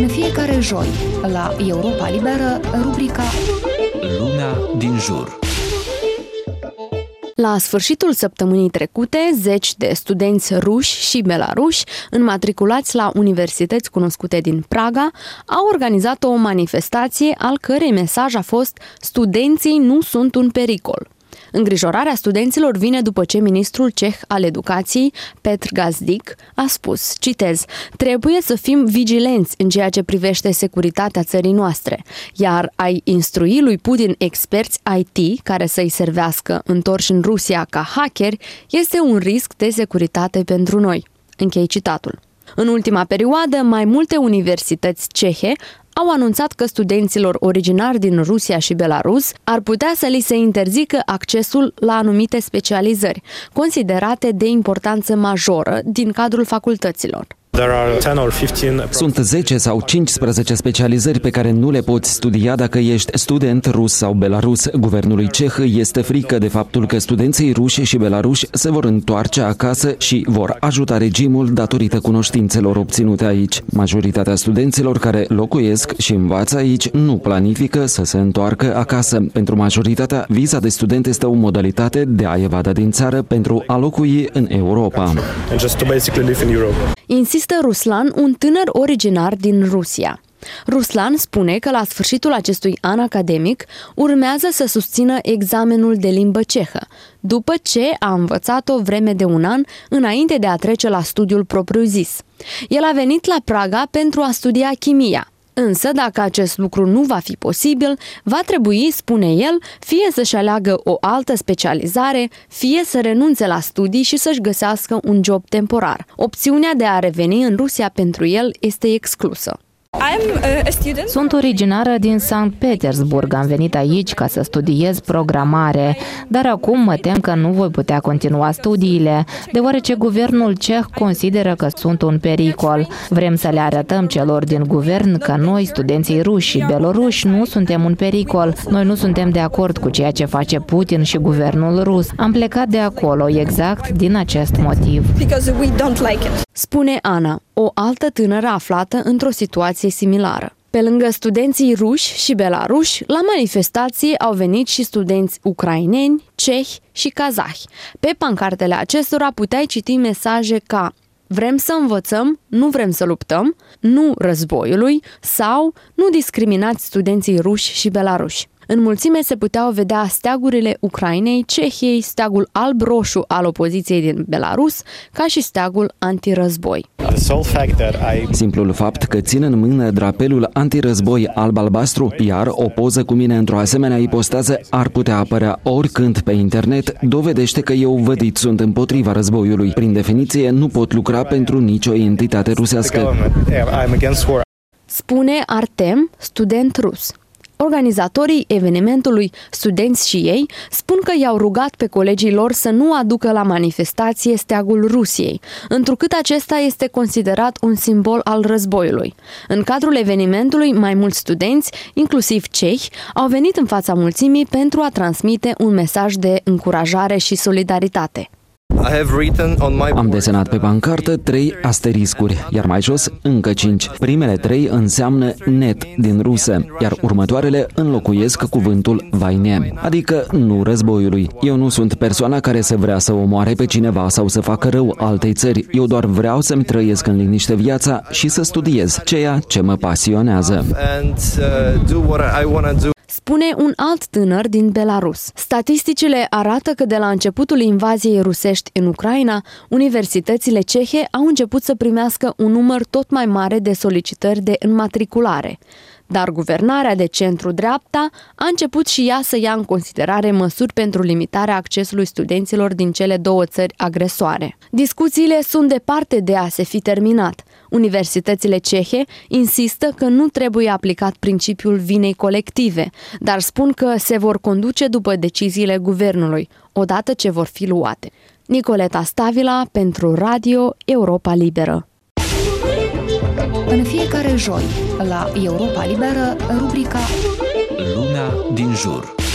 În fiecare joi, la Europa Liberă, rubrica Lumea din jur. La sfârșitul săptămânii trecute, zeci de studenți ruși și belaruși, înmatriculați la universități cunoscute din Praga, au organizat o manifestație al cărei mesaj a fost Studenții nu sunt un pericol. Îngrijorarea studenților vine după ce ministrul ceh al educației, Petr Gazdic, a spus, citez, trebuie să fim vigilenți în ceea ce privește securitatea țării noastre, iar ai instrui lui Putin experți IT care să-i servească întorși în Rusia ca hackeri este un risc de securitate pentru noi. Închei citatul. În ultima perioadă, mai multe universități cehe au anunțat că studenților originari din Rusia și Belarus ar putea să li se interzică accesul la anumite specializări, considerate de importanță majoră din cadrul facultăților. Sunt 10 sau 15 specializări pe care nu le poți studia dacă ești student rus sau belarus. Guvernului ceh este frică de faptul că studenții ruși și belaruși se vor întoarce acasă și vor ajuta regimul datorită cunoștințelor obținute aici. Majoritatea studenților care locuiesc și învață aici nu planifică să se întoarcă acasă. Pentru majoritatea, viza de student este o modalitate de a evada din țară pentru a locui în Europa. Insistă Ruslan, un tânăr originar din Rusia. Ruslan spune că la sfârșitul acestui an academic urmează să susțină examenul de limbă cehă, după ce a învățat o vreme de un an înainte de a trece la studiul propriu-zis. El a venit la Praga pentru a studia chimia, Însă, dacă acest lucru nu va fi posibil, va trebui, spune el, fie să-și aleagă o altă specializare, fie să renunțe la studii și să-și găsească un job temporar. Opțiunea de a reveni în Rusia pentru el este exclusă. Sunt originară din Sankt Petersburg. Am venit aici ca să studiez programare, dar acum mă tem că nu voi putea continua studiile, deoarece guvernul ceh consideră că sunt un pericol. Vrem să le arătăm celor din guvern că noi, studenții ruși și beloruși, nu suntem un pericol. Noi nu suntem de acord cu ceea ce face Putin și guvernul rus. Am plecat de acolo exact din acest motiv. Spune Ana, o altă tânără aflată într-o situație similară. Pe lângă studenții ruși și belaruși, la manifestație au venit și studenți ucraineni, cehi și kazahi. Pe pancartele acestora puteai citi mesaje ca Vrem să învățăm, nu vrem să luptăm, nu războiului sau nu discriminați studenții ruși și belaruși. În mulțime se puteau vedea steagurile Ucrainei, Cehiei, steagul alb-roșu al opoziției din Belarus, ca și steagul antirăzboi. Simplul fapt că țin în mână drapelul antirăzboi alb-albastru, iar o poză cu mine într-o asemenea ipostază ar putea apărea oricând pe internet, dovedește că eu vădit sunt împotriva războiului. Prin definiție, nu pot lucra pentru nicio entitate rusească. Spune Artem, student rus. Organizatorii evenimentului, studenți și ei, spun că i-au rugat pe colegii lor să nu aducă la manifestație steagul Rusiei, întrucât acesta este considerat un simbol al războiului. În cadrul evenimentului, mai mulți studenți, inclusiv cehi, au venit în fața mulțimii pentru a transmite un mesaj de încurajare și solidaritate. Am desenat pe pancartă trei asteriscuri, iar mai jos încă cinci. Primele trei înseamnă net din rusă, iar următoarele înlocuiesc cuvântul vaine, adică nu războiului. Eu nu sunt persoana care să vrea să omoare pe cineva sau să facă rău altei țări. Eu doar vreau să-mi trăiesc în liniște viața și să studiez ceea ce mă pasionează spune un alt tânăr din Belarus. Statisticile arată că de la începutul invaziei rusești în Ucraina, universitățile cehe au început să primească un număr tot mai mare de solicitări de înmatriculare. Dar guvernarea de centru-dreapta a început și ea să ia în considerare măsuri pentru limitarea accesului studenților din cele două țări agresoare. Discuțiile sunt departe de a se fi terminat. Universitățile cehe insistă că nu trebuie aplicat principiul vinei colective, dar spun că se vor conduce după deciziile guvernului, odată ce vor fi luate. Nicoleta Stavila pentru Radio Europa Liberă. În fiecare joi, la Europa Liberă, rubrica Lumea din jur.